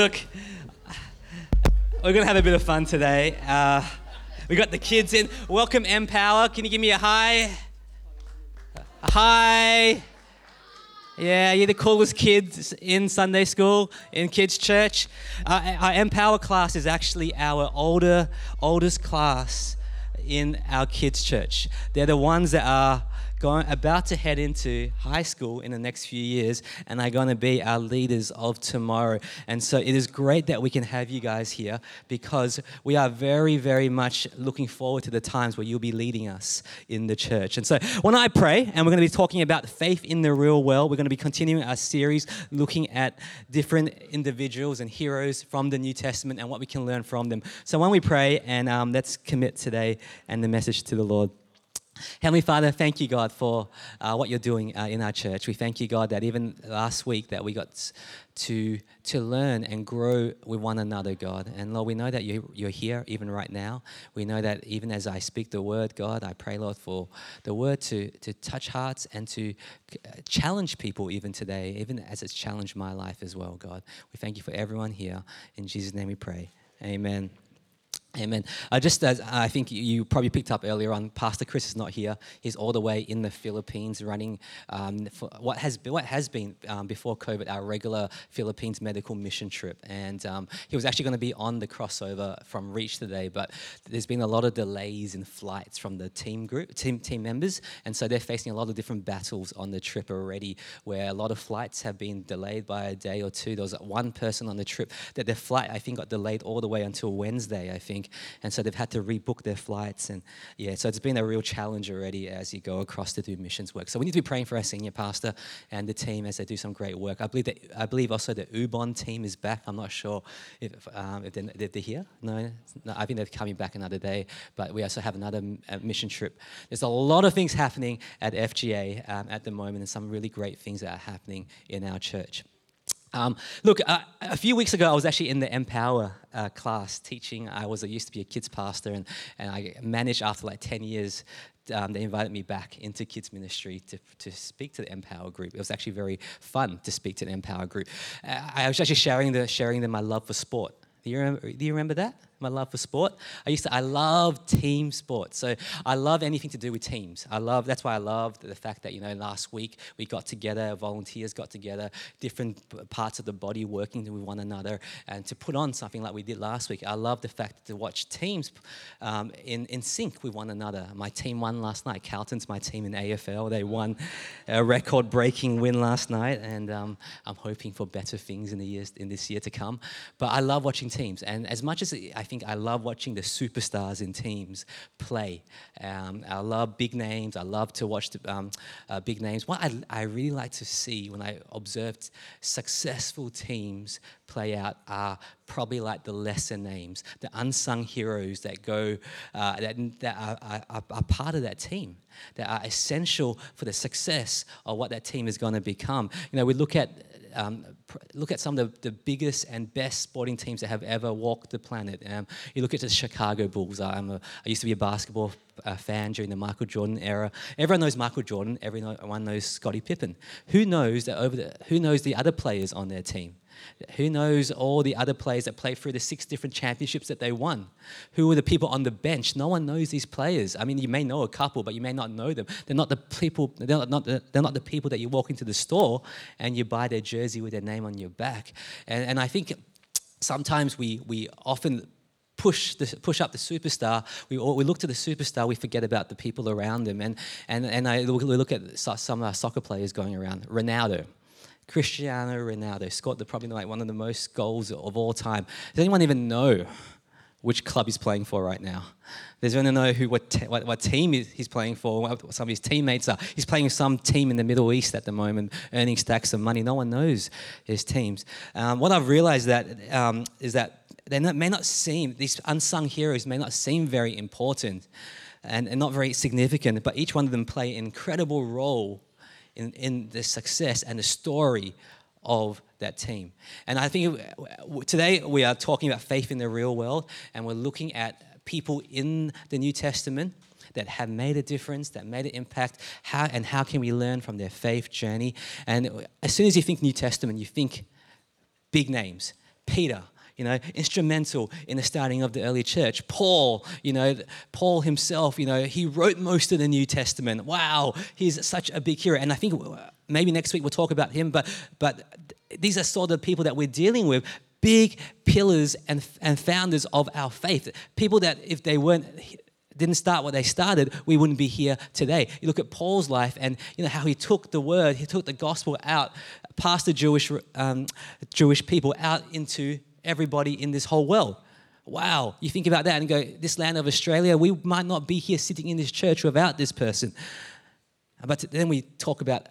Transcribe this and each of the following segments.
look, we're going to have a bit of fun today. Uh, we got the kids in. Welcome, Empower. Can you give me a hi? Hi. Yeah, you're the coolest kids in Sunday school, in kids' church. Uh, our Empower class is actually our older, oldest class in our kids' church. They're the ones that are going, about to head into high school in the next few years and are going to be our leaders of tomorrow. And so it is great that we can have you guys here because we are very, very much looking forward to the times where you'll be leading us in the church. And so when I pray, and we're going to be talking about faith in the real world, we're going to be continuing our series looking at different individuals and heroes from the New Testament and what we can learn from them. So when we pray, and um, let's commit today and the message to the Lord. Heavenly Father, thank you, God, for uh, what you're doing uh, in our church. We thank you, God, that even last week that we got to to learn and grow with one another, God. And Lord, we know that you, you're here even right now. We know that even as I speak the word, God, I pray, Lord, for the word to to touch hearts and to uh, challenge people even today, even as it's challenged my life as well, God. We thank you for everyone here. In Jesus' name we pray. Amen. Amen. Uh, just as I think you probably picked up earlier on, Pastor Chris is not here. He's all the way in the Philippines running um, what has been, what has been um, before COVID our regular Philippines medical mission trip, and um, he was actually going to be on the crossover from Reach today, but there's been a lot of delays in flights from the team group team team members, and so they're facing a lot of different battles on the trip already, where a lot of flights have been delayed by a day or two. There was one person on the trip that their flight I think got delayed all the way until Wednesday, I think And so they've had to rebook their flights. And yeah, so it's been a real challenge already as you go across to do missions work. So we need to be praying for our senior pastor and the team as they do some great work. I believe that I believe also the Ubon team is back. I'm not sure if, um, if, they're, they're here. No, no, I think they're coming back another day. But we also have another uh, mission trip. There's a lot of things happening at FGA um, at the moment, and some really great things that are happening in our church. Um, look, uh, a few weeks ago, I was actually in the Empower uh, class teaching. I was I used to be a kids pastor, and, and I managed after like 10 years. Um, they invited me back into kids ministry to, to speak to the Empower group. It was actually very fun to speak to the Empower group. Uh, I was actually sharing, the, sharing them my love for sport. Do you remember, do you remember that? My love for sport. I used to, I love team sports. So I love anything to do with teams. I love, that's why I love the fact that, you know, last week we got together, volunteers got together, different parts of the body working with one another and to put on something like we did last week. I love the fact to watch teams um, in, in sync with one another. My team won last night. Carlton's my team in AFL. They won a record breaking win last night and um, I'm hoping for better things in the years, in this year to come. But I love watching teams. And as much as I think I love watching the superstars in teams play. Um, I love big names. I love to watch the, um, uh, big names. What I, I really like to see when I observed successful teams play out are probably like the lesser names, the unsung heroes that go, uh, that, that are, are, are part of that team that are essential for the success of what that team is going to become. You know, we look at um, look at some of the, the, biggest and best sporting teams that have ever walked the planet. Um, you look at the Chicago Bulls. I'm a, I used to be a basketball uh, fan during the Michael Jordan era. Everyone knows Michael Jordan. Everyone knows Scottie Pippen. Who knows that over the, who knows the other players on their team? Who knows all the other players that played through the six different championships that they won? Who are the people on the bench? No one knows these players. I mean, you may know a couple, but you may not know them. They're not the people. They're not the, they're not the people that you walk into the store and you buy their jersey with their name on your back. And, and I think sometimes we we often push the, push up the superstar. We, we look to the superstar, we forget about the people around them. And, and, and I, we look at some our soccer players going around. Ronaldo, Cristiano Ronaldo scored the, probably like one of the most goals of all time. Does anyone even know which club he's playing for right now? Does anyone know who what, te- what, what, team he's playing for? What some of his teammates are. He's playing some team in the Middle East at the moment, earning stacks of money. No one knows his teams. Um, what I've realized that um, is that they may not seem these unsung heroes may not seem very important and, and not very significant, but each one of them play an incredible role in, in the success and the story of that team. And I think today we are talking about faith in the real world, and we're looking at people in the New Testament that have made a difference, that made an impact, how, and how can we learn from their faith journey. And as soon as you think New Testament, you think big names, Peter, you know, instrumental in the starting of the early church. Paul, you know, Paul himself, you know, he wrote most of the New Testament. Wow, he's such a big hero. And I think maybe next week we'll talk about him, but but these are sort of people that we're dealing with, big pillars and, and founders of our faith. People that if they weren't didn't start what they started, we wouldn't be here today. You look at Paul's life and you know how he took the word, he took the gospel out past the Jewish um, Jewish people out into everybody in this whole world. Wow, you think about that and go, this land of Australia, we might not be here sitting in this church without this person. But then we talk about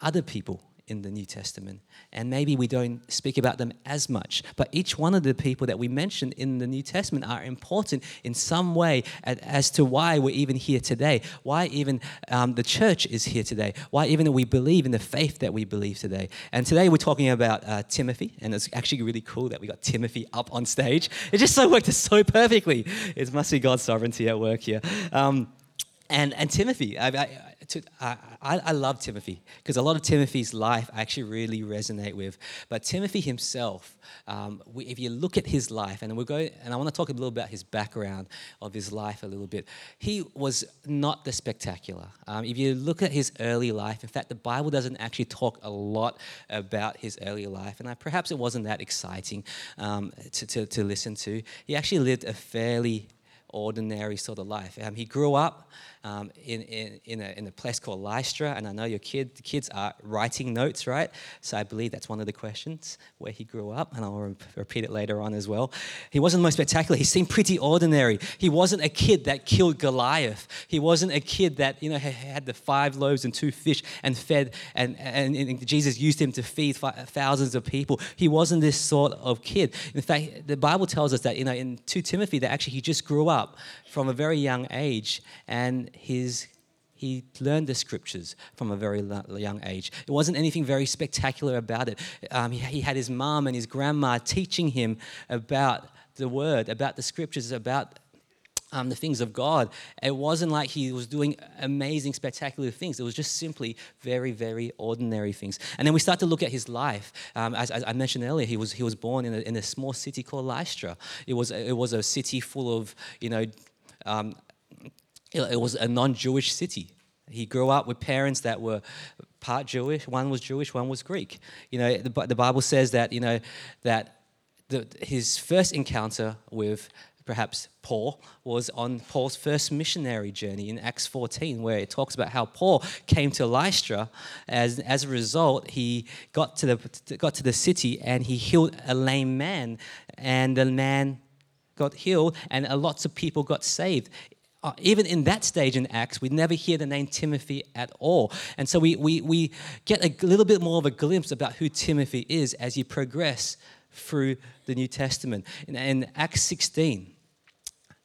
other people in the New Testament. And maybe we don't speak about them as much. But each one of the people that we mention in the New Testament are important in some way as to why we're even here today, why even um, the church is here today, why even we believe in the faith that we believe today. And today we're talking about uh, Timothy, and it's actually really cool that we got Timothy up on stage. It just so worked so perfectly. It must be God's sovereignty at work here. Um, and, and Timothy, I, I, to, I, I love Timothy because a lot of Timothy's life I actually really resonate with. But Timothy himself, um, we, if you look at his life, and we'll go, and I want to talk a little about his background of his life a little bit. He was not the spectacular. Um, if you look at his early life, in fact, the Bible doesn't actually talk a lot about his early life, and I, perhaps it wasn't that exciting um, to, to, to listen to. He actually lived a fairly ordinary sort of life. Um, he grew up um, in, in, in, a, in a place called Lystra, and I know your kid, the kids are writing notes, right? So I believe that's one of the questions where he grew up, and I'll re- repeat it later on as well. He wasn't the most spectacular. He seemed pretty ordinary. He wasn't a kid that killed Goliath. He wasn't a kid that you know had the five loaves and two fish and fed, and, and, and Jesus used him to feed thousands of people. He wasn't this sort of kid. In fact, the Bible tells us that you know in 2 Timothy that actually he just grew up from a very young age, and his he learned the scriptures from a very young age. It wasn't anything very spectacular about it. Um, he, he, had his mom and his grandma teaching him about the word, about the scriptures, about um, the things of God. It wasn't like he was doing amazing, spectacular things. It was just simply very, very ordinary things. And then we start to look at his life. Um, as, as, I mentioned earlier, he was, he was born in a, in a small city called Lystra. It was, it was a city full of, you know, um, it was a non-Jewish city. He grew up with parents that were part Jewish. One was Jewish, one was Greek. You know, the, the Bible says that you know that the, his first encounter with perhaps Paul was on Paul's first missionary journey in Acts 14, where it talks about how Paul came to Lystra. As, as a result, he got to, the, got to the city and he healed a lame man, and the man got healed, and lots of people got saved uh, even in that stage in Acts, we never hear the name Timothy at all. And so we, we, we get a little bit more of a glimpse about who Timothy is as you progress through the New Testament. In, in Acts 16,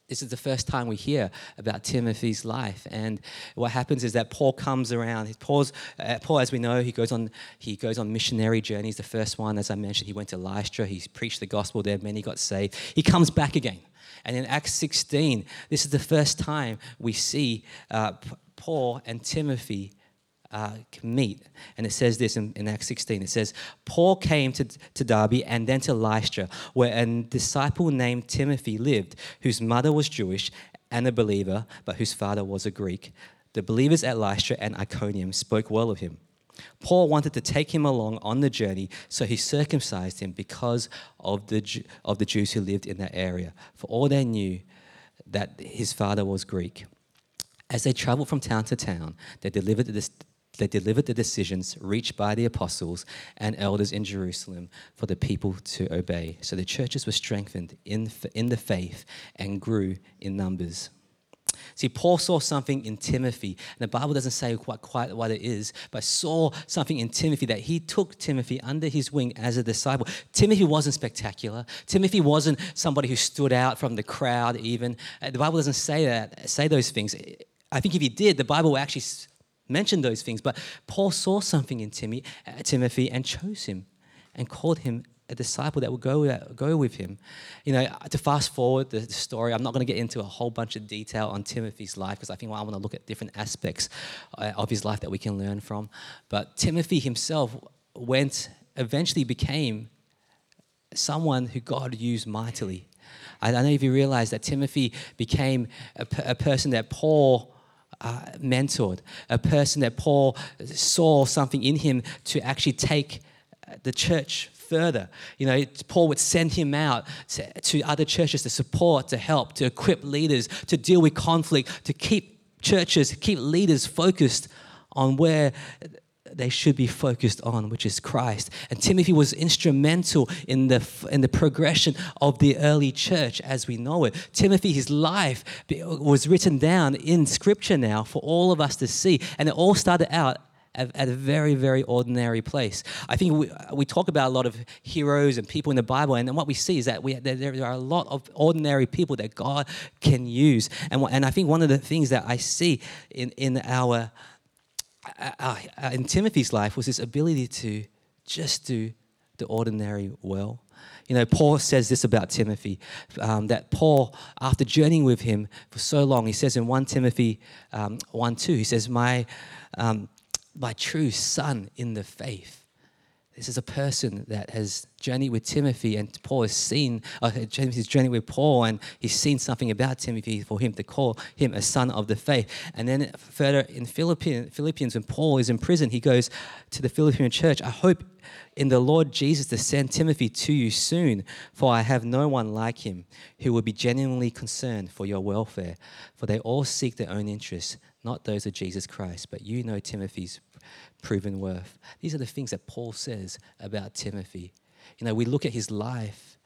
this is the first time we hear about Timothy's life. And what happens is that Paul comes around. Paul's, uh, Paul, as we know, he goes on he goes on missionary journeys. The first one, as I mentioned, he went to Lystra. He preached the gospel there. Many got saved. He comes back again. And in Acts 16, this is the first time we see uh, Paul and Timothy uh, meet. And it says this in, in, Acts 16 it says, Paul came to, to Derbe and then to Lystra, where a disciple named Timothy lived, whose mother was Jewish and a believer, but whose father was a Greek. The believers at Lystra and Iconium spoke well of him. Paul wanted to take him along on the journey, so he circumcised him because of the, of the Jews who lived in that area, for all they knew that his father was Greek. As they traveled from town to town, they delivered the, they delivered the decisions reached by the apostles and elders in Jerusalem for the people to obey. So the churches were strengthened in, in the faith and grew in numbers. See, Paul saw something in Timothy, and the Bible doesn't say quite, quite what it is, but saw something in Timothy that he took Timothy under his wing as a disciple. Timothy wasn't spectacular. Timothy wasn't somebody who stood out from the crowd, even. Uh, the Bible doesn't say that, say those things. I think if he did, the Bible will actually mention those things. But Paul saw something in Timothy, uh, Timothy and chose him and called him a disciple that would go, go with him. You know, to fast forward the story, I'm not going to get into a whole bunch of detail on Timothy's life because I think well, I want to look at different aspects uh, of his life that we can learn from. But Timothy himself went, eventually became someone who God used mightily. I don't know if you realize that Timothy became a, a person that Paul uh, mentored, a person that Paul saw something in him to actually take the church further. You know, Paul would send him out to, to, other churches to support, to help, to equip leaders, to deal with conflict, to keep churches, keep leaders focused on where they should be focused on, which is Christ. And Timothy was instrumental in the, in the progression of the early church as we know it. Timothy, his life was written down in scripture now for all of us to see. And it all started out at, a very, very ordinary place. I think we, we talk about a lot of heroes and people in the Bible, and then what we see is that we, there, there are a lot of ordinary people that God can use. And, and I think one of the things that I see in, in our uh, uh, in Timothy's life was this ability to just do the ordinary well. You know, Paul says this about Timothy um, that Paul, after journeying with him for so long, he says in 1 Timothy um, 1 2, he says, My, um, my true son in the faith. This is a person that has journeyed with Timothy, and Paul has seen, uh, Timothy's journeyed with Paul, and he's seen something about Timothy for him to call him a son of the faith. And then further in Philippians, when Paul is in prison, he goes to the Philippian church, I hope in the Lord Jesus to send Timothy to you soon, for I have no one like him who will be genuinely concerned for your welfare, for they all seek their own interests, not those of Jesus Christ. But you know Timothy's proven worth. These are the things that Paul says about Timothy. You know, we look at his life,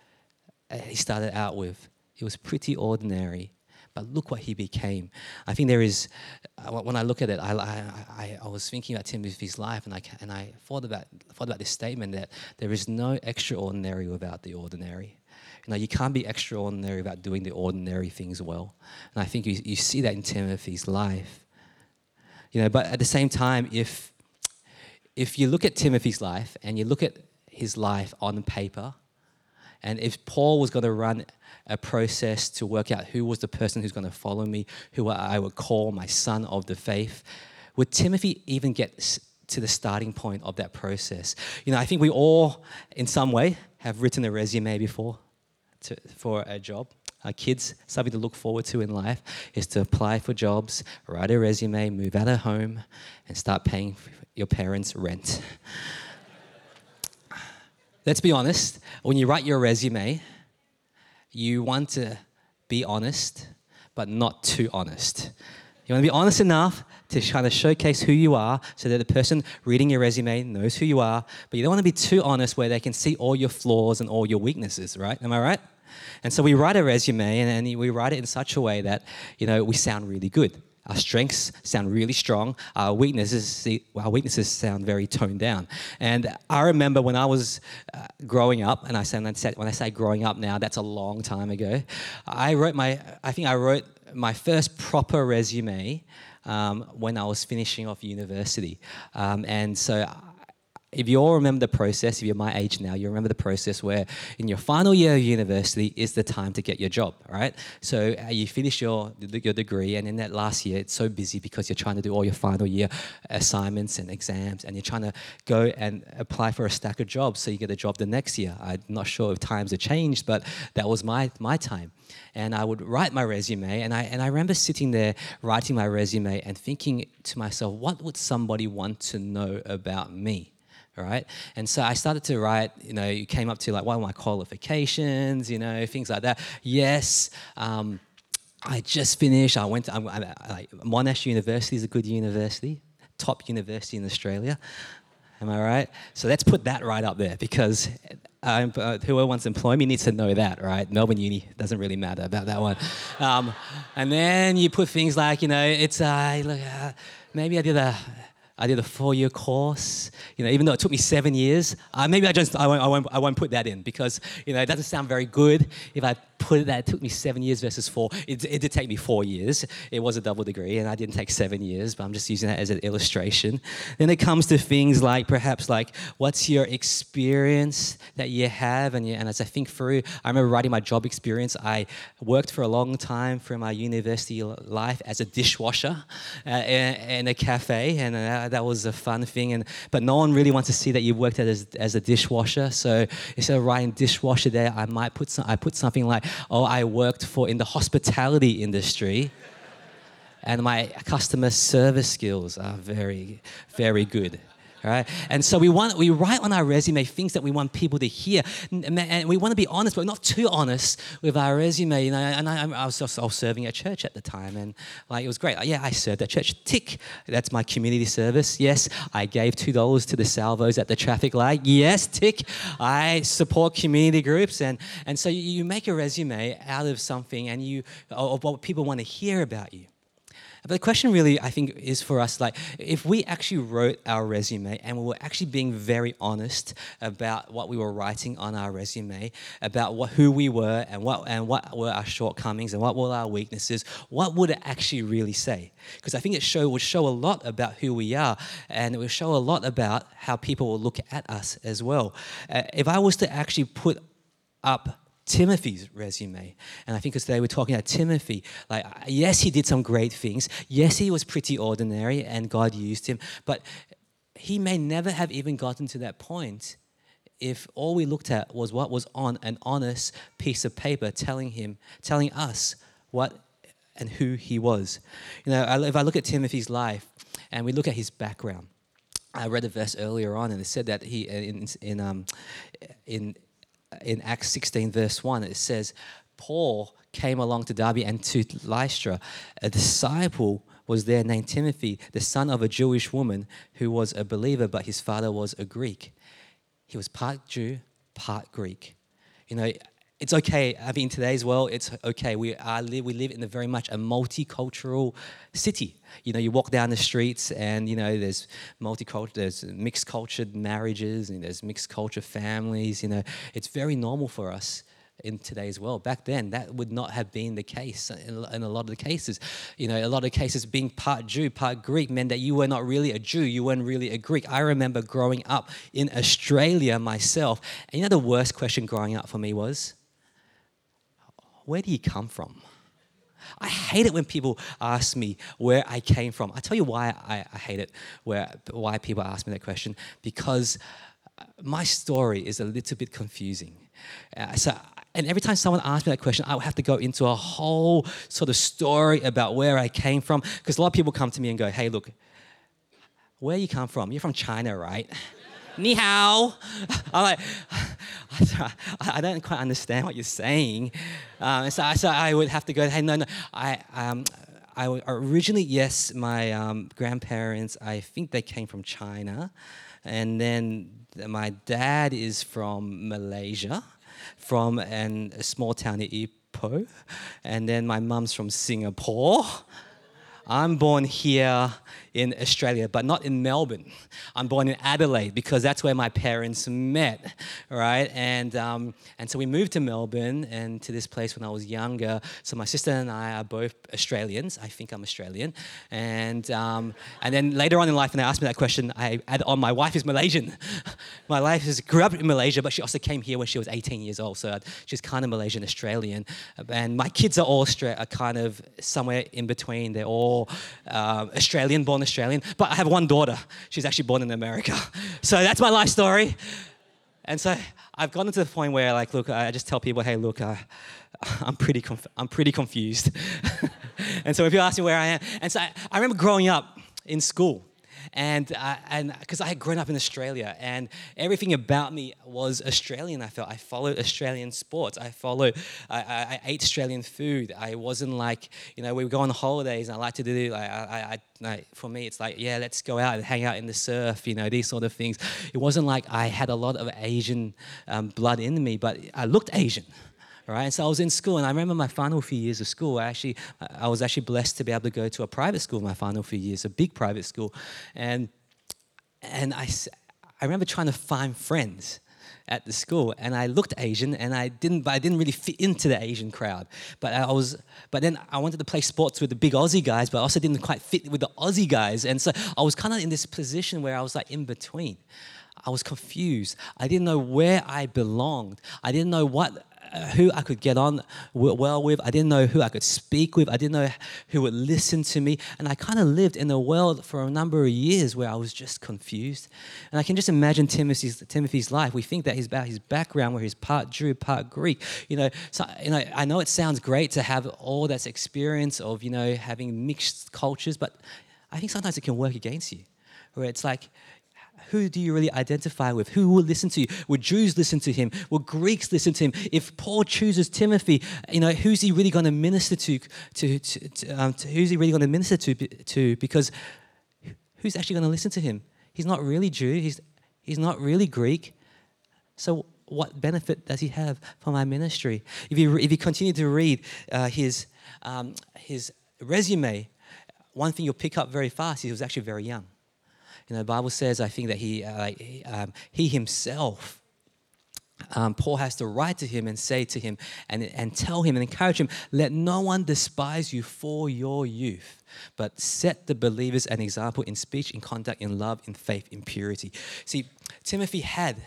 uh, he started out with, it was pretty ordinary. But look what he became. I think there is, uh, when I look at it, I, I, I was thinking about Timothy's life and I, and I thought, about, thought about this statement that there is no extraordinary without the ordinary. You know, you can't be extraordinary without doing the ordinary things well. And I think you, you see that in Timothy's life. You know, but at the same time, if if you look at Timothy's life and you look at his life on paper, and if Paul was going to run a process to work out who was the person who's going to follow me, who I would call my son of the faith, would Timothy even get to the starting point of that process? You know, I think we all, in some way, have written a resume before to, for a job. Our kids, something to look forward to in life is to apply for jobs, write a resume, move out of home, and start paying your parents' rent. Let's be honest, when you write your resume, you want to be honest, but not too honest. You want to be honest enough to kind of showcase who you are so that the person reading your resume knows who you are, but you don't want to be too honest where they can see all your flaws and all your weaknesses, right? Am I right? And so we write a resume and, and we write it in such a way that, you know, we sound really good. Our strengths sound really strong. Our weaknesses, our weaknesses sound very toned down. And I remember when I was uh, growing up, and I say when I say growing up now, that's a long time ago. I wrote my, I think I wrote my first proper resume um, when I was finishing off university. Um, and so if you all remember the process, if you're my age now, you remember the process where in your final year of university is the time to get your job, right? So uh, you finish your, your degree, and in that last year, it's so busy because you're trying to do all your final year assignments and exams, and you're trying to go and apply for a stack of jobs so you get a job the next year. I'm not sure if times have changed, but that was my, my time. And I would write my resume, and I, and I remember sitting there writing my resume and thinking to myself, what would somebody want to know about me? Right? And so I started to write, you know, you came up to like, what are my qualifications, you know, things like that. Yes, um, I just finished, I went to, I, I, I, Monash University is a good university, top university in Australia. Am I right? So let's put that right up there because um, uh, whoever wants to employ me needs to know that, right? Melbourne Uni doesn't really matter about that one. Um, and then you put things like, you know, it's uh, look, uh, maybe I did a I did a four-year course. You know, even though it took me seven years, uh, maybe I just I won't, I won't I won't put that in because you know it doesn't sound very good if I put it that it took me seven years versus four. It, it did take me four years. It was a double degree, and I didn't take seven years, but I'm just using that as an illustration. Then it comes to things like perhaps like what's your experience that you have, and, you, and as I think through, I remember writing my job experience. I worked for a long time through my university life as a dishwasher uh, in, in, a cafe, and uh, that was a fun thing. And but no one really wants to see that you worked as, as a dishwasher. So instead of writing dishwasher there, I might put some, I put something like, oh, I worked for in the hospitality industry. and my customer service skills are very, very good right? And so we want we write on our resume things that we want people to hear, and we want to be honest, but not too honest with our resume. You know, and I, I was also serving at church at the time, and like it was great. Yeah, I served at church. Tick. That's my community service. Yes, I gave two dollars to the salvos at the traffic light. Yes, tick. I support community groups, and and so you make a resume out of something, and you of what people want to hear about you. But the question really, I think, is for us like, if we actually wrote our resume and we were actually being very honest about what we were writing on our resume, about what, who we were and what, and what were our shortcomings and what were our weaknesses, what would it actually really say? Because I think it show, would show a lot about who we are and it would show a lot about how people will look at us as well. Uh, if I was to actually put up Timothy's resume. And I think because today we're talking about Timothy, like, yes, he did some great things. Yes, he was pretty ordinary and God used him, but he may never have even gotten to that point if all we looked at was what was on an honest piece of paper telling him, telling us what and who he was. You know, if I look at Timothy's life and we look at his background, I read a verse earlier on and it said that he, in, in, um, in in Acts 16, verse 1, it says, Paul came along to Derbe and to Lystra. A disciple was there named Timothy, the son of a Jewish woman who was a believer, but his father was a Greek. He was part Jew, part Greek. You know, it's okay. I mean, in today's world, it's okay. We are we live in a very much a multicultural city. You know, you walk down the streets, and you know, there's multicultural, there's mixed cultured marriages, and there's mixed culture families. You know, it's very normal for us in today's world. Back then, that would not have been the case in, in, a lot of the cases. You know, a lot of cases being part Jew, part Greek meant that you were not really a Jew, you weren't really a Greek. I remember growing up in Australia myself, and you know, the worst question growing up for me was, where do you come from? I hate it when people ask me where I came from. I tell you why I, I hate it, where, why people ask me that question, because uh, my story is a little bit confusing. Uh, so, and every time someone asks me that question, I would have to go into a whole sort of story about where I came from, because a lot of people come to me and go, hey, look, where you come from? You're from China, right? Ni hao. I'm like, I don't quite understand what you're saying. Um, so, so I would have to go, hey, no, no. I, um, I originally, yes, my um, grandparents, I think they came from China. And then my dad is from Malaysia, from an, a small town in Ipoh. And then my mum's from Singapore. I'm born here in Australia, but not in Melbourne. I'm born in Adelaide because that's where my parents met, right? And, um, and so we moved to Melbourne and to this place when I was younger. So my sister and I are both Australians. I think I'm Australian. And, um, and then later on in life, when they asked me that question, I added on my wife is Malaysian. my wife is, grew up in Malaysia, but she also came here when she was 18 years old. So she's kind of Malaysian Australian. And my kids are all are kind of somewhere in between. They're all uh, Australian born Australian, but I have one daughter. She's actually born in America. So that's my life story. And so I've gotten to the point where, like, look, I just tell people, hey, look, uh, I'm pretty, conf- I'm pretty confused. and so if you ask me where I am, and so I, I remember growing up in school, and uh, and because I had grown up in Australia, and everything about me was Australian. I felt I followed Australian sports. I followed. I, I, I ate Australian food. I wasn't like you know we would go on holidays, and I like to do like I, I, I for me it's like yeah let's go out and hang out in the surf. You know these sort of things. It wasn't like I had a lot of Asian um, blood in me, but I looked Asian right? And so I was in school, and I remember my final few years of school. I actually, I was actually blessed to be able to go to a private school my final few years, a big private school, and and I, I remember trying to find friends at the school, and I looked Asian, and I didn't, but I didn't really fit into the Asian crowd. But I was, but then I wanted to play sports with the big Aussie guys, but I also didn't quite fit with the Aussie guys, and so I was kind of in this position where I was like in between. I was confused. I didn't know where I belonged. I didn't know what Uh, who I could get on well with. I didn't know who I could speak with. I didn't know who would listen to me. And I kind of lived in a world for a number of years where I was just confused. And I can just imagine Timothy's, Timothy's life. We think that he's about his background where he's part Jew, part Greek. You know, so, you know, I know it sounds great to have all that experience of, you know, having mixed cultures, but I think sometimes it can work against you. Where it's like, who do you really identify with? Who will listen to you? Would Jews listen to him? Will Greeks listen to him? If Paul chooses Timothy, you know, who's he really going to minister to? to, to, to, um, to who's he really going to minister to, to? Because who's actually going to listen to him? He's not really Jew. He's, he's not really Greek. So what benefit does he have from my ministry? If you, if you continue to read uh, his, um, his resume, one thing you'll pick up very fast, is he was actually very young. You know, the Bible says, I think that he, uh, he, um, he himself, um, Paul has to write to him and say to him and, and tell him and encourage him, let no one despise you for your youth, but set the believers an example in speech, in conduct, in love, in faith, in purity. See, Timothy had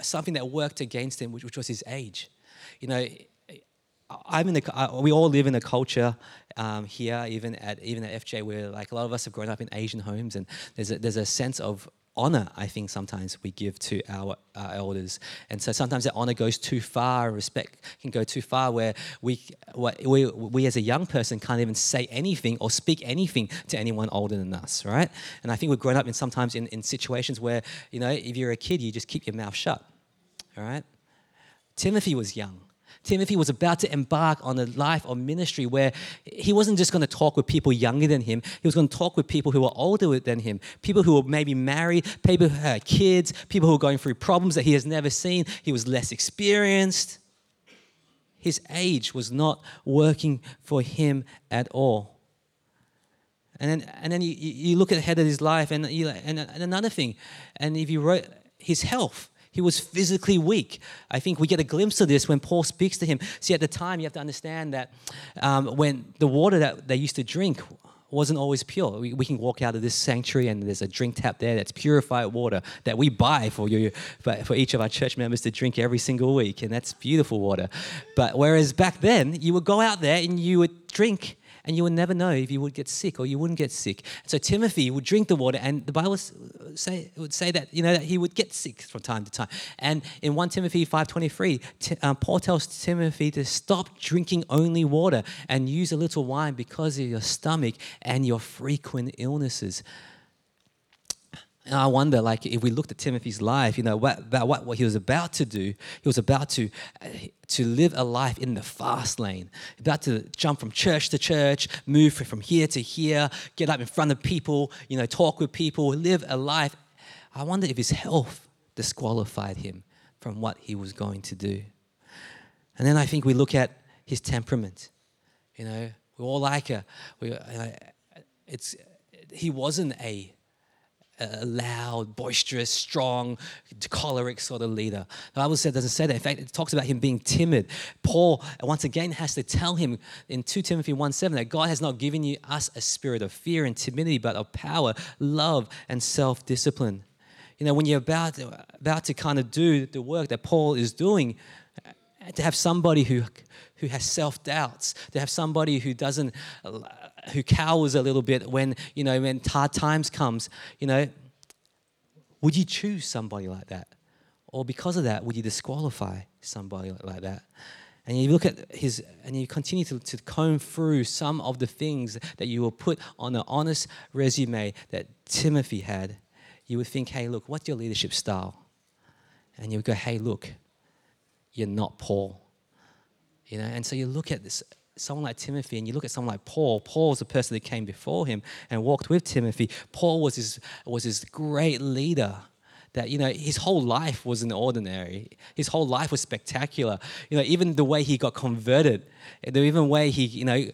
something that worked against him, which, which was his age. You know, I'm in a, we all live in a culture um, here, even at even at FJ, where like a lot of us have grown up in Asian homes, and there's a, there's a sense of honor. I think sometimes we give to our, our elders, and so sometimes that honor goes too far. Respect can go too far, where we, we we as a young person can't even say anything or speak anything to anyone older than us, right? And I think we've grown up in sometimes in, in situations where you know if you're a kid, you just keep your mouth shut, all right. Timothy was young Timothy was about to embark on a life of ministry where he wasn't just going to talk with people younger than him, he was going to talk with people who were older than him, people who were maybe married, people who had kids, people who were going through problems that he has never seen. He was less experienced. His age was not working for him at all. And then, and then you, you look ahead at his life, and, you, and, and another thing, and if you wrote his health, he was physically weak. I think we get a glimpse of this when Paul speaks to him. See, at the time, you have to understand that um, when the water that they used to drink wasn't always pure. We, we, can walk out of this sanctuary and there's a drink tap there that's purified water that we buy for you, for, for each of our church members to drink every single week, and that's beautiful water. But whereas back then, you would go out there and you would drink and you would never know if you would get sick or you wouldn't get sick. So Timothy would drink the water, and the Bible say, would say that you know that he would get sick from time to time. And in 1 Timothy 5:23, um, Paul tells Timothy to stop drinking only water and use a little wine because of your stomach and your frequent illnesses. And I wonder, like, if we looked at Timothy's life, you know, what, about what, what he was about to do, he was about to, uh, to live a life in the fast lane, about to jump from church to church, move from here to here, get up in front of people, you know, talk with people, live a life. I wonder if his health disqualified him from what he was going to do. And then I think we look at his temperament. You know, we all like a, we, it's, he wasn't a a loud, boisterous, strong, choleric sort of leader. The Bible said, doesn't say that. In fact, it talks about him being timid. Paul, uh, once again, has to tell him in 2 Timothy 1 7 that God has not given you us a spirit of fear and timidity, but of power, love, and self discipline. You know, when you're about about to kind of do the work that Paul is doing, uh, to have somebody who who has self doubts, to have somebody who doesn't who cowers a little bit when, you know, when hard times comes, you know, would you choose somebody like that? Or because of that, would you disqualify somebody like that? And you look at his, and you continue to, to comb through some of the things that you will put on an honest resume that Timothy had. You would think, hey, look, what's your leadership style? And you would go, hey, look, you're not Paul. You know, and so you look at this someone like Timothy and you look at someone like Paul, Paul was the person that came before him and walked with Timothy. Paul was his, was his great leader that you know his whole life wasn't ordinary his whole life was spectacular you know even the way he got converted the even way he you know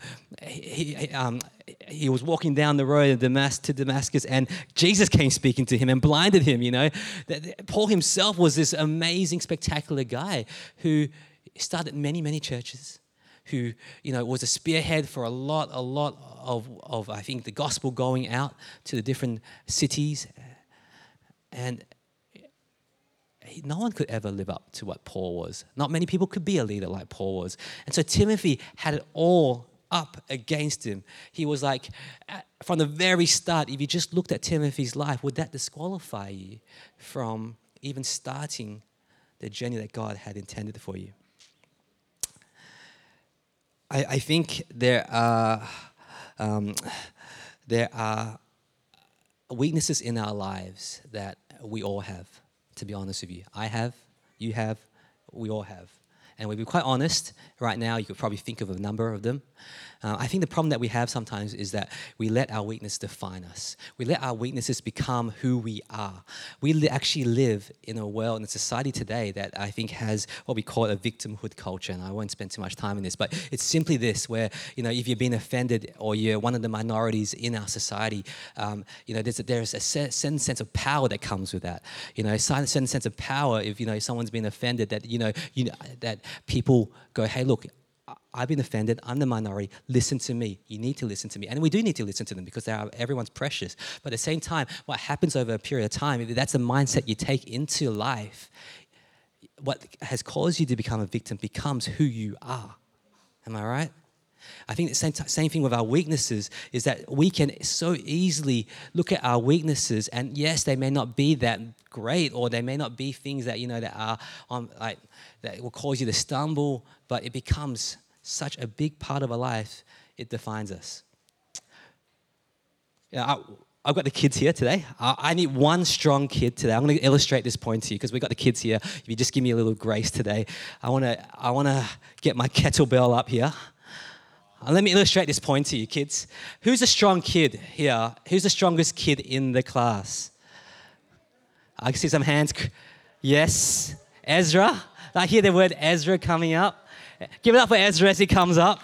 he, um, he was walking down the road to Damascus, and Jesus came speaking to him and blinded him. You know, Paul himself was this amazing, spectacular guy who started many, many churches. Who you know was a spearhead for a lot, a lot of, of I think the gospel going out to the different cities, and no one could ever live up to what Paul was. Not many people could be a leader like Paul was. And so Timothy had it all up against him. He was like, from the very start, if you just looked at Timothy's life, would that disqualify you from even starting the journey that God had intended for you? I, I think there are, um, there are weaknesses in our lives that we all have, to be honest with you. I have, you have, we all have. And we'll be quite honest, right now, you could probably think of a number of them. Uh, I think the problem that we have sometimes is that we let our weakness define us. We let our weaknesses become who we are. We li- actually live in a world, in a society today that I think has what we call a victimhood culture. And I won't spend too much time in this, but it's simply this where, you know, if you've been offended or you're one of the minorities in our society, um, you know, there's a, there's a certain sense of power that comes with that. You know, a certain sense of power if, you know, someone's been offended that, you know, you know that people go, hey, look, I've been offended. I'm the minority. Listen to me. You need to listen to me. And we do need to listen to them because they are, everyone's precious. But at the same time, what happens over a period of time, if that's the mindset you take into life, what has caused you to become a victim becomes who you are. Am I right? I think the same, same thing with our weaknesses is that we can so easily look at our weaknesses, and yes, they may not be that great, or they may not be things that you know that are on like that will cause you to stumble, but it becomes such a big part of our life, it defines us. You know, I've got the kids here today. I need one strong kid today. I'm going to illustrate this point to you because we've got the kids here. If you just give me a little grace today, I want to I want to get my kettlebell up here. Uh, let me illustrate this point to you, kids. Who's a strong kid here? Who's the strongest kid in the class? I can see some hands. Yes, Ezra. I hear the word Ezra coming up. Give it up for Ezra as he comes up.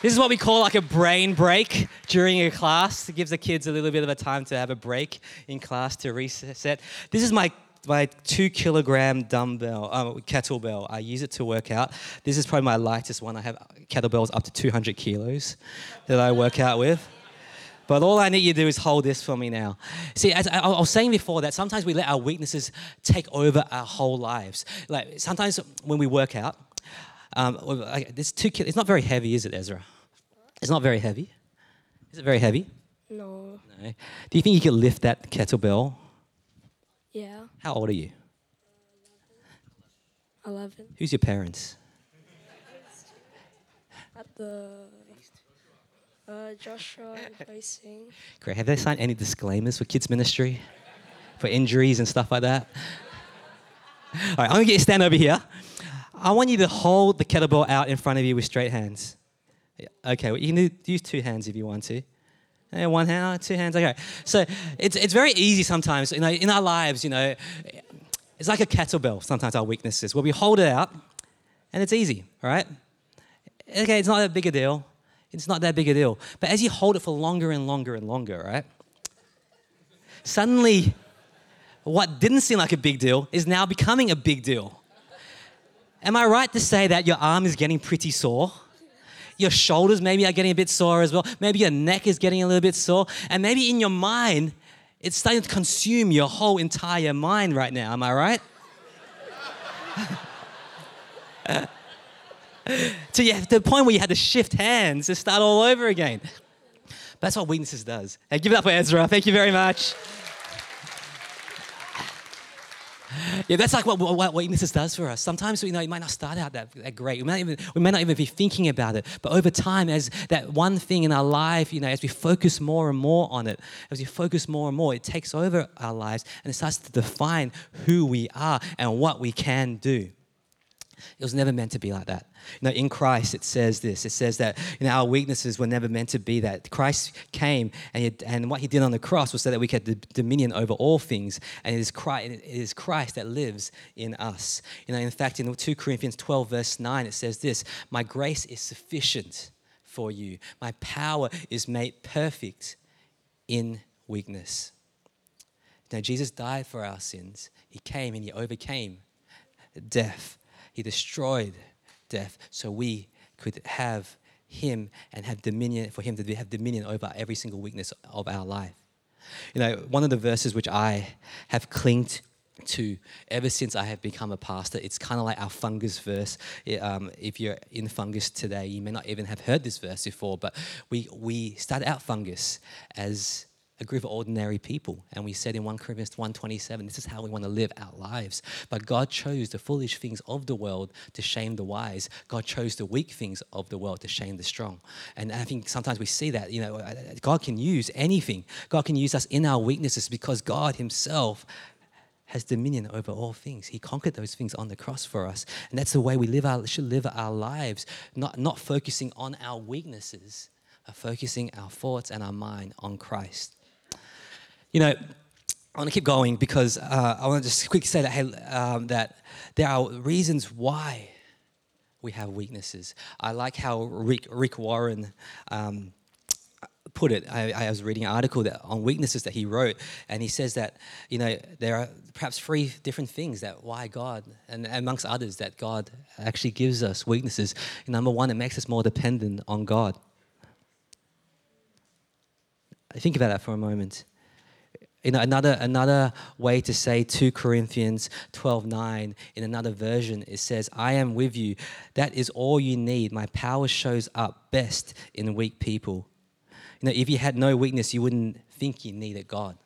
This is what we call like a brain break during a class. It gives the kids a little bit of a time to have a break in class to reset. This is my my two kilogram dumbbell, um, kettlebell. I use it to work out. This is probably my lightest one. I have kettlebells up to 200 kilos that I work out with. But all I need you to do is hold this for me now. See, as I was saying before, that sometimes we let our weaknesses take over our whole lives. Like sometimes when we work out, um, this two it's not very heavy, is it, Ezra? It's not very heavy. Is it very heavy? No. No. Do you think you could lift that kettlebell? How old are you? 11. Who's your parents? At the uh, Joshua Racing. Great. Have they signed any disclaimers for kids ministry, for injuries and stuff like that? All right, I'm gonna get you stand over here. I want you to hold the kettlebell out in front of you with straight hands. Okay, well, you can use two hands if you want to. And one hand, uh, two hands. Okay. So it's, it's very easy sometimes, you know, in our lives, you know, it's like a kettlebell, sometimes our weaknesses, where we hold it out and it's easy, right? Okay, it's not that big a deal. It's not that big a deal. But as you hold it for longer and longer and longer, right? Suddenly, what didn't seem like a big deal is now becoming a big deal. Am I right to say that your arm is getting pretty sore? Your shoulders maybe are getting a bit sore as well. Maybe your neck is getting a little bit sore. And maybe in your mind, it's starting to consume your whole entire mind right now. Am I right? to the point where you had to shift hands to start all over again. But that's what weaknesses does. Hey, give it up for Ezra. Thank you very much. yeah, that's like what, what weaknesses does for us. Sometimes you know it might not start out that, that great. We might even we may not even be thinking about it. But over time, as that one thing in our life, you know, as we focus more and more on it, as we focus more and more, it takes over our lives and it starts to define who we are and what we can do. It was never meant to be like that. You know, in Christ, it says this. It says that you know, our weaknesses were never meant to be that. Christ came, and, he, and what he did on the cross was so that we could have dominion over all things. And it is, Christ, it is Christ that lives in us. You know, in fact, in 2 Corinthians 12, verse 9, it says this My grace is sufficient for you. My power is made perfect in weakness. Now, Jesus died for our sins. He came and He overcame death. He destroyed death so we could have Him and have dominion, for Him to have dominion over every single weakness of our life. You know, one of the verses which I have clinged to ever since I have become a pastor. It's kind of like our fungus verse. It, um, if you're in fungus today, you may not even have heard this verse before, but we, we started out fungus as a group of ordinary people. And we said in 1 Corinthians 1.27, this is how we want to live our lives. But God chose the foolish things of the world to shame the wise. God chose the weak things of the world to shame the strong. And I think sometimes we see that, you know, God can use anything. God can use us in our weaknesses because God himself has dominion over all things. He conquered those things on the cross for us. And that's the way we live our, should live our lives, not, not focusing on our weaknesses, but focusing our thoughts and our mind on Christ. You know, I want to keep going because uh, I want to just quickly say that, hey, um, that there are reasons why we have weaknesses. I like how Rick, Rick Warren um, put it. I, I, was reading an article that, on weaknesses that he wrote, and he says that you know there are perhaps three different things that why God, and amongst others, that God actually gives us weaknesses. Number one, it makes us more dependent on God. Think about that for a moment. You know, another, another way to say 2 Corinthians 12 9 in another version, it says, I am with you. That is all you need. My power shows up best in weak people. You know, if you had no weakness, you wouldn't think you needed God.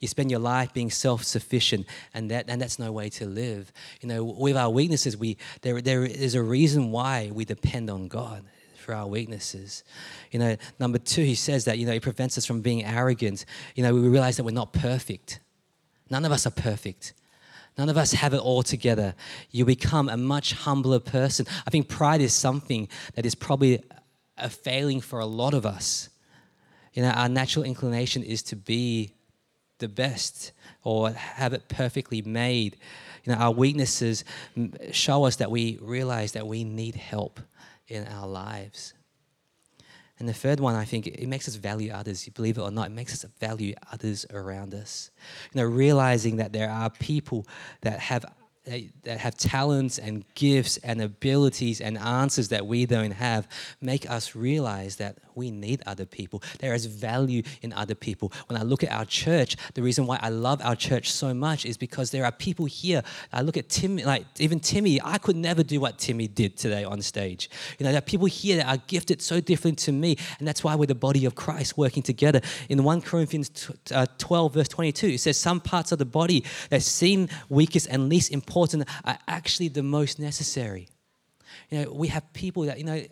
You spend your life being self-sufficient, and that and that's no way to live. You know, with our weaknesses, we there there is a reason why we depend on God for our weaknesses. You know, number two, he says that, you know, it prevents us from being arrogant. You know, we realize that we're not perfect. None of us are perfect. None of us have it all together. You become a much humbler person. I think pride is something that is probably a failing for a lot of us. You know, our natural inclination is to be the best or have it perfectly made. You know, our weaknesses show us that we realize that we need help in our lives. And the third one, I think, it makes us value others. Believe it or not, it makes us value others around us. You know, realizing that there are people that have that have talents and gifts and abilities and answers that we don't have make us realize that we need other people. There is value in other people. When I look at our church, the reason why I love our church so much is because there are people here. I look at Tim, like even Timmy, I could never do what Timmy did today on stage. You know, there are people here that are gifted so different to me, and that's why we're the body of Christ working together. In 1 Corinthians uh, 12, verse 22, it says, Some parts of the body that seem weakest and least important are actually the most necessary. You know, we have people that, you know,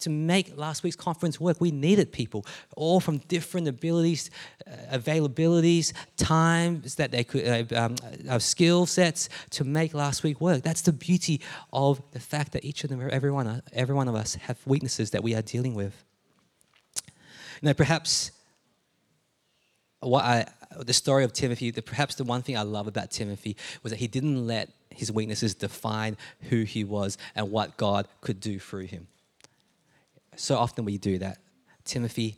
to make last week's conference work, we needed people, all from different abilities, uh, availabilities, times that they could, uh, um, uh, skill sets to make last week work. That's the beauty of the fact that each and every one, uh, every one of us have weaknesses that we are dealing with. Now, perhaps what I, the story of Timothy, the, perhaps the one thing I love about Timothy was that he didn't let his weaknesses define who he was and what God could do through him so often we do that. Timothy,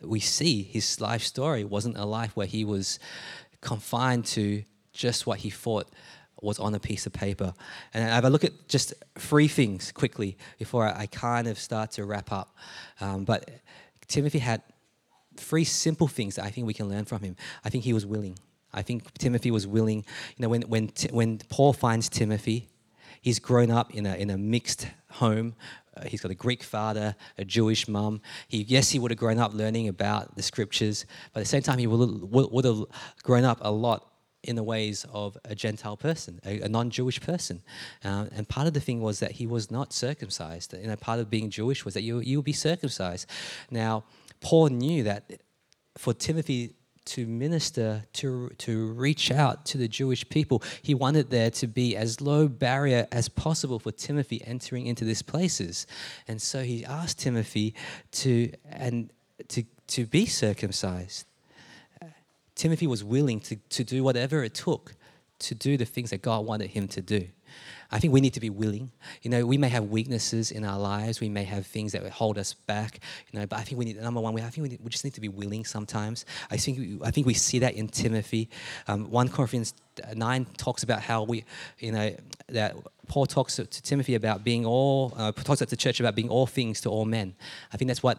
we see his life story wasn't a life where he was confined to just what he thought was on a piece of paper. And if I look at just three things quickly before I kind of start to wrap up, um, but Timothy had three simple things that I think we can learn from him. I think he was willing. I think Timothy was willing. You know, when when when Paul finds Timothy, he's grown up in a in a mixed home uh, he's got a Greek father, a Jewish mum. He, yes, he would have grown up learning about the scriptures, but at the same time, he would, would have grown up a lot in the ways of a Gentile person, a, a non-Jewish person. Uh, and part of the thing was that he was not circumcised. You know, part of being Jewish was that you you would be circumcised. Now, Paul knew that for Timothy to minister, to, to reach out to the Jewish people. He wanted there to be as low barrier as possible for Timothy entering into these places. And so he asked Timothy to, and to, to be circumcised. Timothy was willing to, to do whatever it took to do the things that God wanted him to do. I think we need to be willing. You know, we may have weaknesses in our lives. We may have things that hold us back. You know, but I think we need number one. We, I think we, need, we just need to be willing. Sometimes I think we, I think we see that in Timothy. Um, One Corinthians nine talks about how we, you know, that Paul talks to, Timothy about being all. Uh, talks to the church about being all things to all men. I think that's what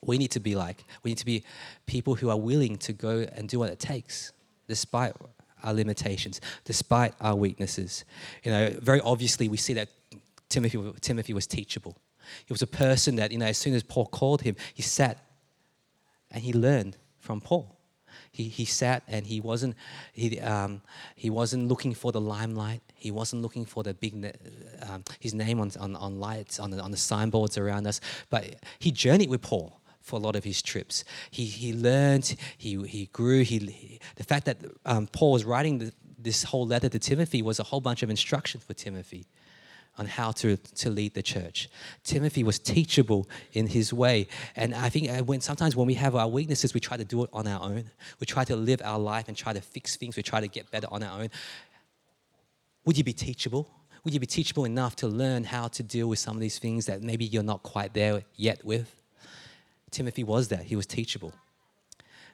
we need to be like. We need to be people who are willing to go and do what it takes, despite our limitations, despite our weaknesses. You know, very obviously we see that Timothy, Timothy was teachable. He was a person that, you know, as soon as Paul called him, he sat and he learned from Paul. He, he sat and he wasn't, he, um, he wasn't looking for the limelight. He wasn't looking for the big, um, his name on, on, on lights, on the, on the signboards around us. But he journeyed with Paul for a lot of his trips. He, he learned, he, he grew. He, he the fact that um, Paul was writing the, this whole letter to Timothy was a whole bunch of instruction for Timothy on how to, to lead the church. Timothy was teachable in his way. And I think uh, when sometimes when we have our weaknesses, we try to do it on our own. We try to live our life and try to fix things. We try to get better on our own. Would you be teachable? Would you be teachable enough to learn how to deal with some of these things that maybe you're not quite there yet with? Timothy was that. He was teachable.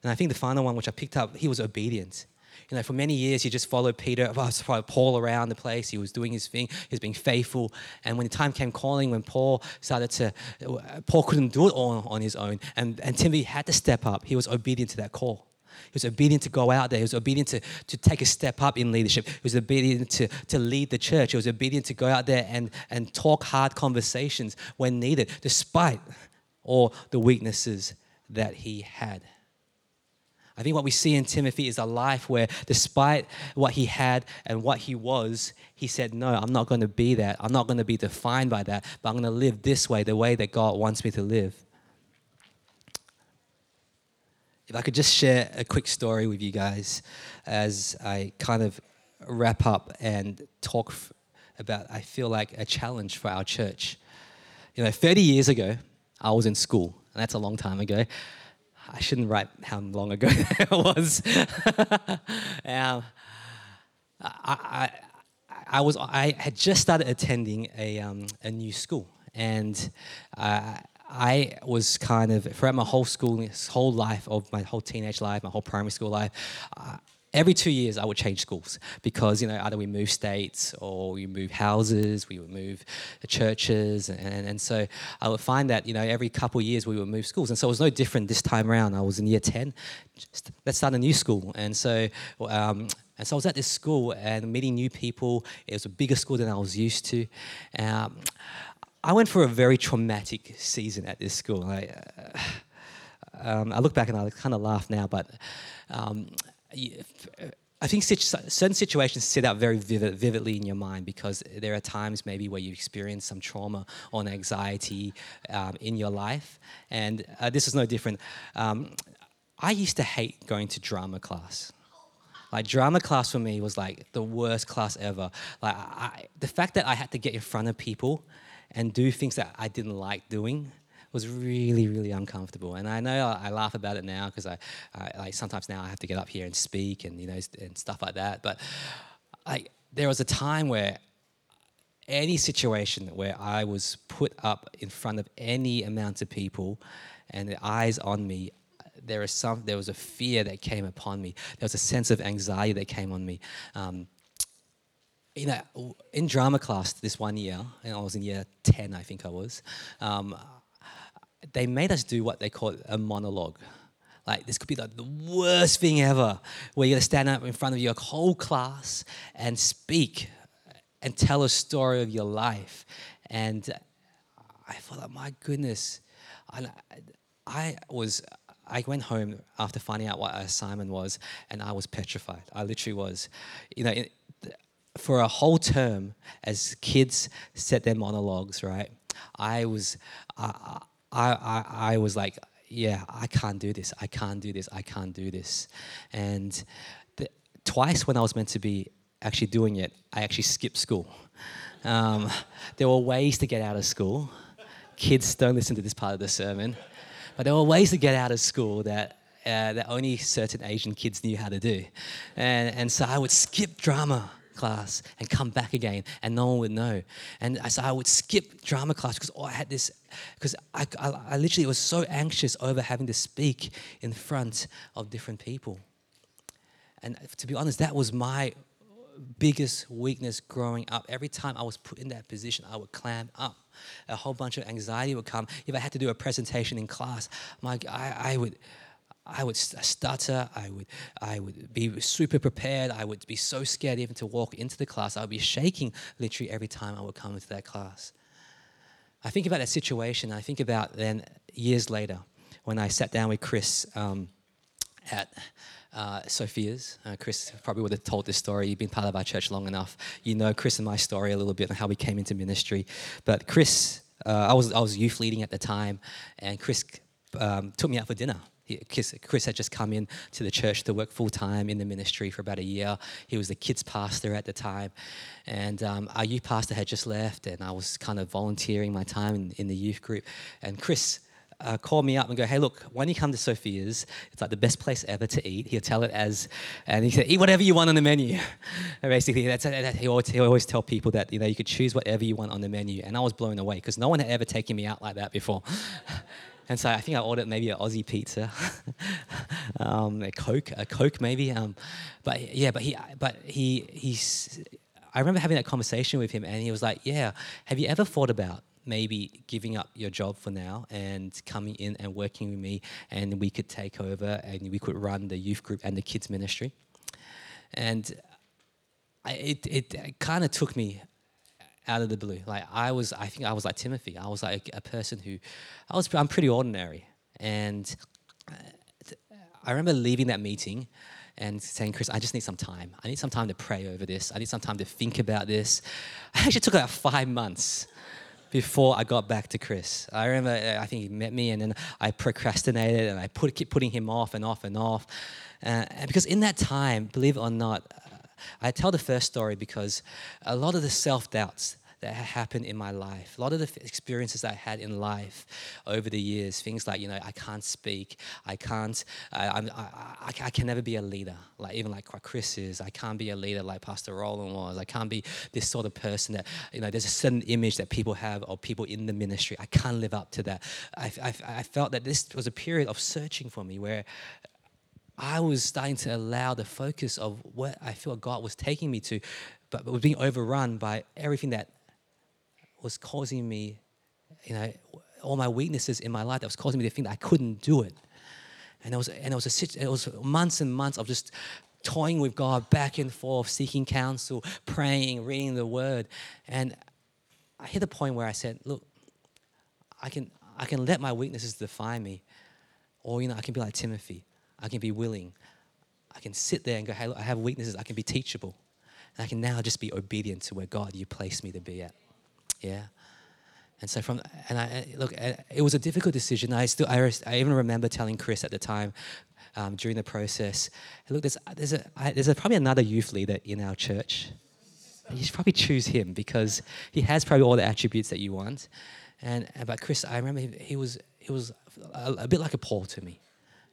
And I think the final one, which I picked up, he was obedient. You know, for many years, he just followed Peter, followed Paul around the place. He was doing his thing. He was being faithful. And when the time came calling, when Paul started to, uh, Paul couldn't do it all on his own. And, and Timothy had to step up. He was obedient to that call. He was obedient to go out there. He was obedient to, to take a step up in leadership. He was obedient to, to lead the church. He was obedient to go out there and, and talk hard conversations when needed, despite or the weaknesses that he had. I think what we see in Timothy is a life where, despite what he had and what he was, he said, No, I'm not going to be that. I'm not going to be defined by that, but I'm going to live this way, the way that God wants me to live. If I could just share a quick story with you guys as I kind of wrap up and talk about, I feel like, a challenge for our church. You know, 30 years ago, I was in school, and that's a long time ago. I shouldn't write how long ago it was. um, I, I, I, was, I had just started attending a, um, a new school, and uh, I was kind of, throughout my whole school, whole life of my whole teenage life, my whole primary school life, uh, every two years I would change schools because you know either we move states or we move houses, we would move churches, and, and so I would find that you know every couple of years we would move schools, and so it was no different this time around. I was in year ten, Just, let's start a new school, and so. Um, and so I was at this school and meeting new people. It was a bigger school than I was used to. Um, I went for a very traumatic season at this school. I, uh, um, I look back and I kind of laugh now, but um, I think certain situations sit out very vivid, vividly in your mind because there are times maybe where you experience some trauma or anxiety um, in your life, and uh, this is no different. Um, I used to hate going to drama class. Like drama class for me was like the worst class ever. Like I, the fact that I had to get in front of people and do things that I didn't like doing was really, really uncomfortable. And I know I, laugh about it now because I, I, like sometimes now I have to get up here and speak and you know and stuff like that. But I, there was a time where any situation where I was put up in front of any amount of people and the eyes on me, there was some there was a fear that came upon me. There was a sense of anxiety that came on me. Um, you know, in drama class this one year, and I was in year 10, I think I was, um, they made us do what they call a monologue. Like this could be like the worst thing ever, where you're gonna stand up in front of your whole class and speak and tell a story of your life. And I thought, like, my goodness, I, I was. I went home after finding out what assignment was, and I was petrified. I literally was, you know, for a whole term, as kids set their monologues, right? I was, uh, I, I, I was like, yeah, I can't do this. I can't do this. I can't do this. And the, twice when I was meant to be actually doing it, I actually skipped school. Um, there were ways to get out of school. Kids don't listen to this part of the sermon, but there were ways to get out of school that uh, that only certain Asian kids knew how to do. And, and so I would skip drama class and come back again, and no one would know. And so I would skip drama class because oh, I had this, because I, I, I literally was so anxious over having to speak in front of different people. And to be honest, that was my biggest weakness growing up. Every time I was put in that position, I would clam up. A whole bunch of anxiety would come. If I had to do a presentation in class, my, I, I would. I would stutter. I would, I would be super prepared. I would be so scared even to walk into the class. I would be shaking literally every time I would come into that class. I think about that situation. I think about then years later when I sat down with Chris um, at uh, Sophia's. Uh, Chris probably would have told this story. You've been part of our church long enough. You know Chris and my story a little bit and how we came into ministry. But Chris, uh, I was I was youth leading at the time, and Chris um, took me out for dinner. Chris, had just come in to the church to work full time in the ministry for about a year. He was the kids pastor at the time, and um, our youth pastor had just left, and I was kind of volunteering my time in, in the youth group. And Chris uh, call me up and go, hey, look, when you come to Sophia's, it's like the best place ever to eat. He'll tell it as, and he said, eat whatever you want on the menu. and basically, that's that, he, always, he always tell people that you know you could choose whatever you want on the menu, and I was blown away because no one had ever taken me out like that before. And so I think I ordered maybe an Aussie pizza, um, a Coke, a Coke maybe. Um, but yeah, but he, but he, he's. I remember having that conversation with him, and he was like, "Yeah, have you ever thought about maybe giving up your job for now and coming in and working with me, and we could take over and we could run the youth group and the kids ministry. And I, it, it, it kind of took me out of the blue. Like I was, I think I was like Timothy. I was like a person who, I was, I'm pretty ordinary. And I remember leaving that meeting and saying, Chris, I just need some time. I need some time to pray over this. I need some time to think about this. I actually took about five months before I got back to Chris. I remember, uh, I think he met me, and then I procrastinated, and I put, keep putting him off and off and off. Uh, because in that time, believe it or not, uh, I tell the first story because a lot of the self doubts that happened in my life. A lot of the experiences I had in life over the years, things like, you know, I can't speak, I can't, I, I, I, I can never be a leader, like even like Chris is. I can't be a leader like Pastor Roland was. I can't be this sort of person that, you know, there's a certain image that people have of people in the ministry. I can't live up to that. I, I, I felt that this was a period of searching for me where I was starting to allow the focus of what I felt God was taking me to, but was being overrun by everything that was causing me, you know, all my weaknesses in my life that was causing me to think that I couldn't do it. And it was, and it was, a, it was months and months of just toying with God back and forth, seeking counsel, praying, reading the word. And I hit a point where I said, look, I can, I can let my weaknesses define me. Or, you know, I can be like Timothy. I can be willing. I can sit there and go, hey, look, I have weaknesses. I can be teachable. And I can now just be obedient to where God you placed me to be at. Yeah. And so from and I look, it was a difficult decision. I still I, I even remember telling Chris at the time um, during the process, look, there's there's a I, there's a, probably another youth leader in our church. You should probably choose him because he has probably all the attributes that you want. And but Chris, I remember he, he was he was a, a, bit like a Paul to me.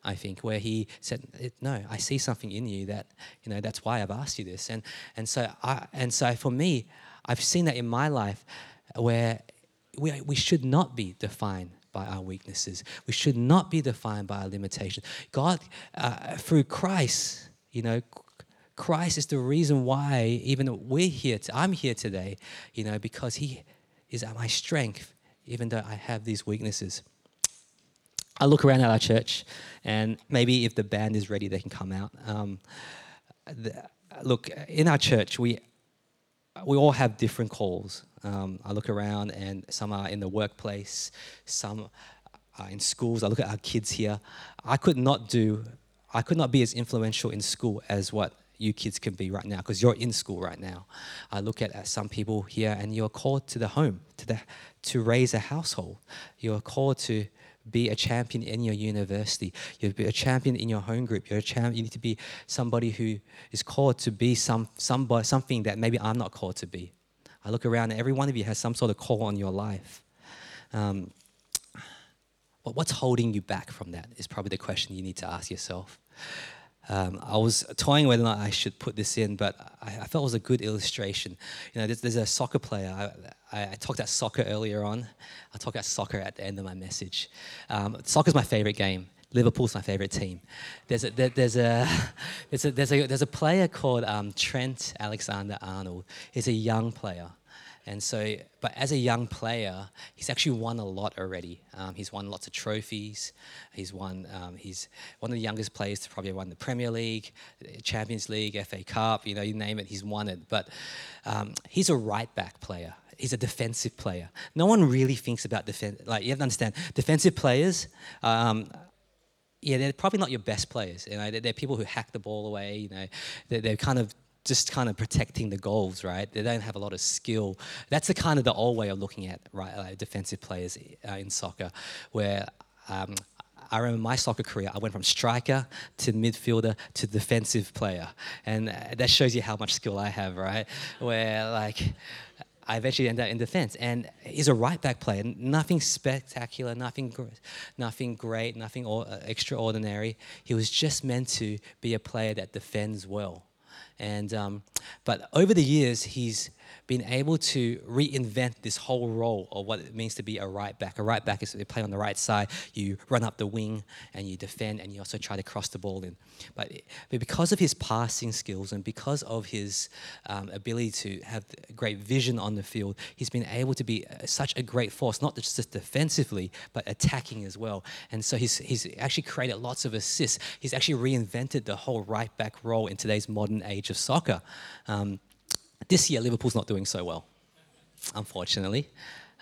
I think where he said, "No, I see something in you that you know. That's why I've asked you this." And and so I and so for me, I've seen that in my life where we, we should not be defined by our weaknesses. We should not be defined by our limitations. God, uh, through Christ, you know, Christ is the reason why even we're here. To, I'm here today, you know, because He is my strength, even though I have these weaknesses. I look around at our church, and maybe if the band is ready, they can come out. Um, the, look, in our church, we we all have different calls. Um, I look around and some are in the workplace, some are in schools. I look at our kids here. I could not do, I could not be as influential in school as what you kids can be right now because you're in school right now. I look at, at some people here and you're called to the home, to, the, to raise a household. You're called to be a champion in your university. You'll be a champion in your home group. You're a champion. You need to be somebody who is called to be some somebody, something that maybe I'm not called to be. I look around and every one of you has some sort of call on your life. Um, but what's holding you back from that is probably the question you need to ask yourself. Um, I was toying whether or not I should put this in, but I, I felt it was a good illustration. You know, there's, there's a soccer player. I, I, I, talked about soccer earlier on. I'll talk about soccer at the end of my message. Um, soccer's my favorite game. Liverpool's my favorite team. There's a, there, there's a, there's a, there's a, there's a player called um, Trent Alexander Arnold. He's a young player. And so, but as a young player, he's actually won a lot already. Um, he's won lots of trophies. He's won. Um, he's one of the youngest players to probably won the Premier League, Champions League, FA Cup. You know, you name it, he's won it. But um, he's a right back player. He's a defensive player. No one really thinks about defense. Like you have to understand, defensive players um, yeah, they're probably not your best players. You know, they're, they're people who hack the ball away. You know, they're, they're, kind of just kind of protecting the goals, right? They don't have a lot of skill. That's the kind of the old way of looking at right like defensive players uh, in soccer, where. Um, I remember my soccer career, I went from striker to midfielder to defensive player. And uh, that shows you how much skill I have, right? Where, like, I eventually ended up in defense. And he's a right back player. Nothing spectacular, nothing, nothing great, nothing uh, extraordinary. He was just meant to be a player that defends well. And um, but over the years, he's been able to reinvent this whole role of what it means to be a right back. A right back is you play on the right side, you run up the wing and you defend, and you also try to cross the ball in. But, but because of his passing skills and because of his um, ability to have great vision on the field, he's been able to be uh, such a great force, not just defensively, but attacking as well. And so he's, he's actually created lots of assists. He's actually reinvented the whole right back role in today's modern age of soccer. Um, this year, Liverpool's not doing so well, unfortunately.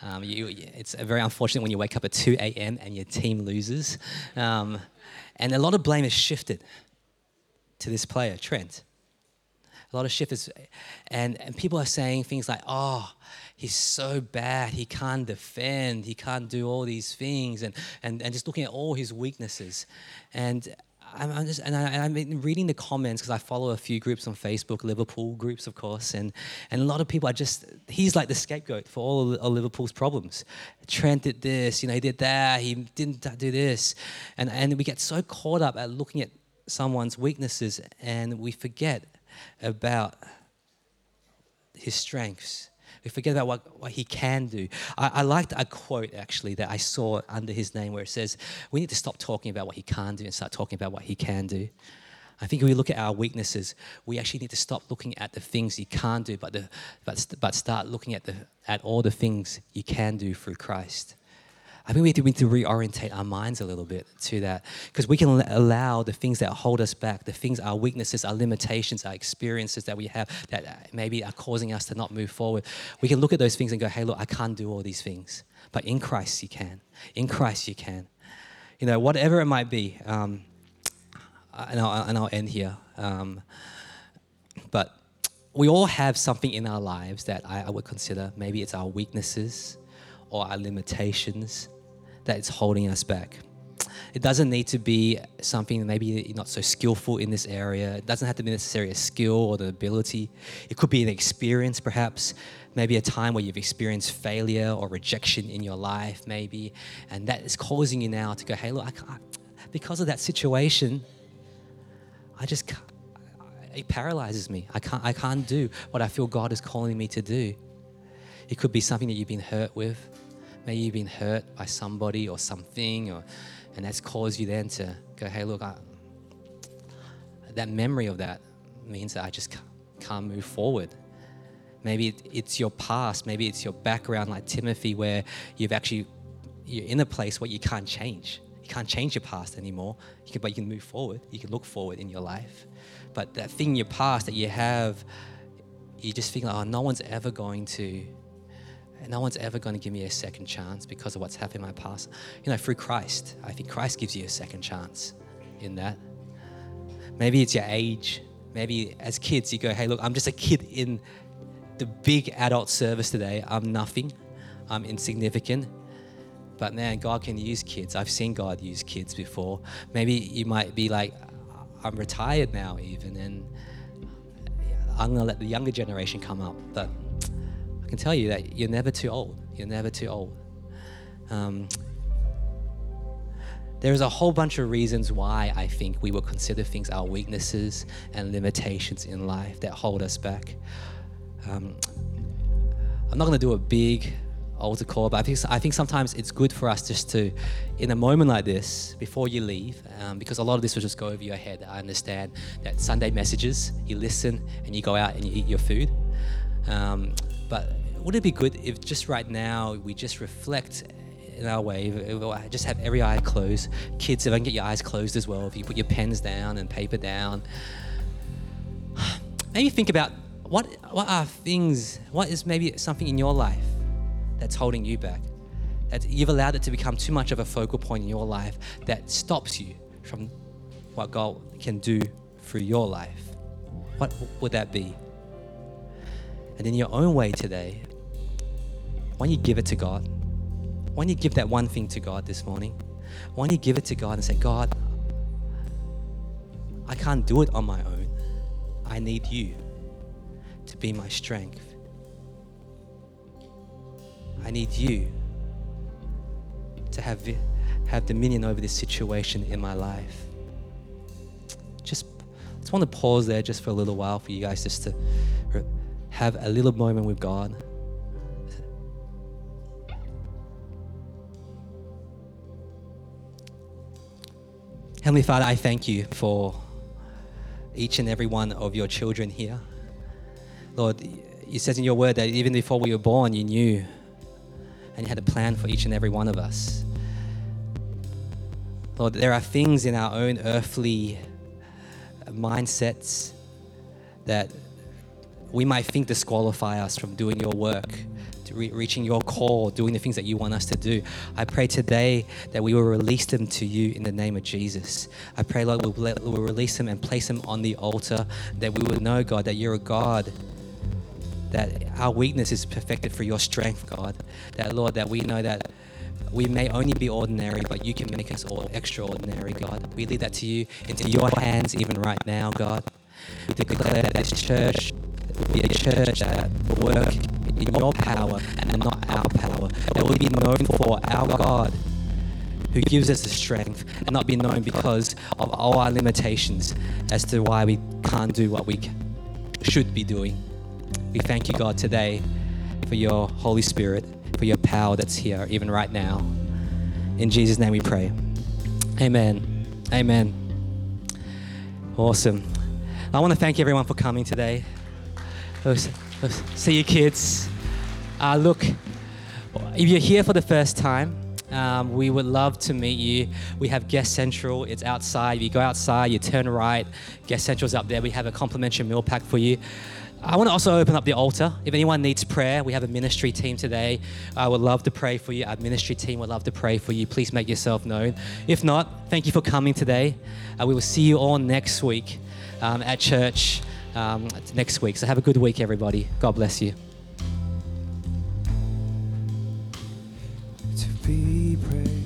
Um, you, it's very unfortunate when you wake up at 2 a.m. and your team loses. Um, and a lot of blame is shifted to this player, Trent. A lot of shift is, and, and people are saying things like, oh, he's so bad, he can't defend, he can't do all these things, and, and, and just looking at all his weaknesses. And I'm, just, and, I, been reading the comments because I follow a few groups on Facebook, Liverpool groups, of course, and, and a lot of people are just, he's like the scapegoat for all of Liverpool's problems. Trent did this, you know, he did that, he didn't do this. And, and we get so caught up at looking at someone's weaknesses and we forget about his strengths. We forget about what, what he can do. I, I liked a quote actually that I saw under his name where it says, We need to stop talking about what he can't do and start talking about what he can do. I think if we look at our weaknesses, we actually need to stop looking at the things he can't do, but, the, but, but start looking at, the, at all the things you can do through Christ. I think we need to reorientate our minds a little bit to that because we can allow the things that hold us back, the things, our weaknesses, our limitations, our experiences that we have that maybe are causing us to not move forward. We can look at those things and go, hey, look, I can't do all these things. But in Christ, you can. In Christ, you can. You know, whatever it might be. Um, and, I'll, and I'll end here. Um, but we all have something in our lives that I, I would consider maybe it's our weaknesses or our limitations that's holding us back. It doesn't need to be something maybe you're not so skillful in this area. It doesn't have to be necessarily a skill or the ability. It could be an experience, perhaps, maybe a time where you've experienced failure or rejection in your life, maybe, and that is causing you now to go, hey, look, I can't, because of that situation, I just can't, it paralyzes me. I can't, I can't do what I feel God is calling me to do. It could be something that you've been hurt with. Maybe you've been hurt by somebody or something, or, and that's caused you then to go, hey, look, I, that memory of that means that I just can't, move forward. Maybe it's your past, maybe it's your background, like Timothy, where you've actually, you're in a place where you can't change. You can't change your past anymore, you can, but you can move forward. You can look forward in your life. But that thing in your past that you have, you just think, oh, no one's ever going to no one's ever going to give me a second chance because of what's happened in my past. You know, through Christ, I think Christ gives you a second chance in that. Maybe it's your age. Maybe as kids, you go, hey, look, I'm just a kid in the big adult service today. I'm nothing, I'm insignificant. But man, God can use kids. I've seen God use kids before. Maybe you might be like, I'm retired now, even, and I'm going to let the younger generation come up. But I can tell you that you're never too old. You're never too old. Um, There's a whole bunch of reasons why I think we will consider things our weaknesses and limitations in life that hold us back. Um, I'm not going to do a big altar call, but I think, I think sometimes it's good for us just to, in a moment like this, before you leave, um, because a lot of this will just go over your head. I understand that Sunday messages, you listen and you go out and you eat your food. Um, but would it be good if just right now we just reflect in our way. Just have every eye closed. Kids, if I can get your eyes closed as well, if you put your pens down and paper down. Maybe think about what what are things, what is maybe something in your life that's holding you back? That you've allowed it to become too much of a focal point in your life that stops you from what God can do through your life. What would that be? And in your own way today, why don't you give it to God? Why don't you give that one thing to God this morning? Why don't you give it to God and say, God, I can't do it on my own. I need you to be my strength. I need you to have, have dominion over this situation in my life. Just, I just want to pause there just for a little while for you guys just to have a little moment with God. Heavenly Father, I thank you for each and every one of your children here. Lord, you says in your word that even before we were born, you knew and you had a plan for each and every one of us. Lord, there are things in our own earthly mindsets that we might think disqualify us from doing your work re- reaching your call, doing the things that you want us to do. I pray today that we will release them to you in the name of Jesus. I pray, Lord, we'll, let, we'll release them and place them on the altar, that we will know, God, that you're a God that our weakness is perfected for your strength, God. That, Lord, that we know that we may only be ordinary, but you can make us all extraordinary, God. We leave that to you, into your hands, even right now, God. We declare that this church will be a church that will work in your power and not our power. That will be known for our God who gives us the strength and not be known because of all our limitations as to why we can't do what we should be doing. We thank you, God, today for your Holy Spirit, for your power that's here, even right now. In Jesus' name we pray. Amen. Amen. Awesome. I want to thank everyone for coming today. See you, kids. Uh, look, if you're here for the first time, um, we would love to meet you. We have Guest Central. It's outside. If you go outside, you turn right. Guest Central's up there. We have a complimentary meal pack for you. I want to also open up the altar. If anyone needs prayer, we have a ministry team today. I would love to pray for you. Our ministry team would love to pray for you. Please make yourself known. If not, thank you for coming today. Uh, we will see you all next week um, at church um, next week. So have a good week, everybody. God bless you. To be praised.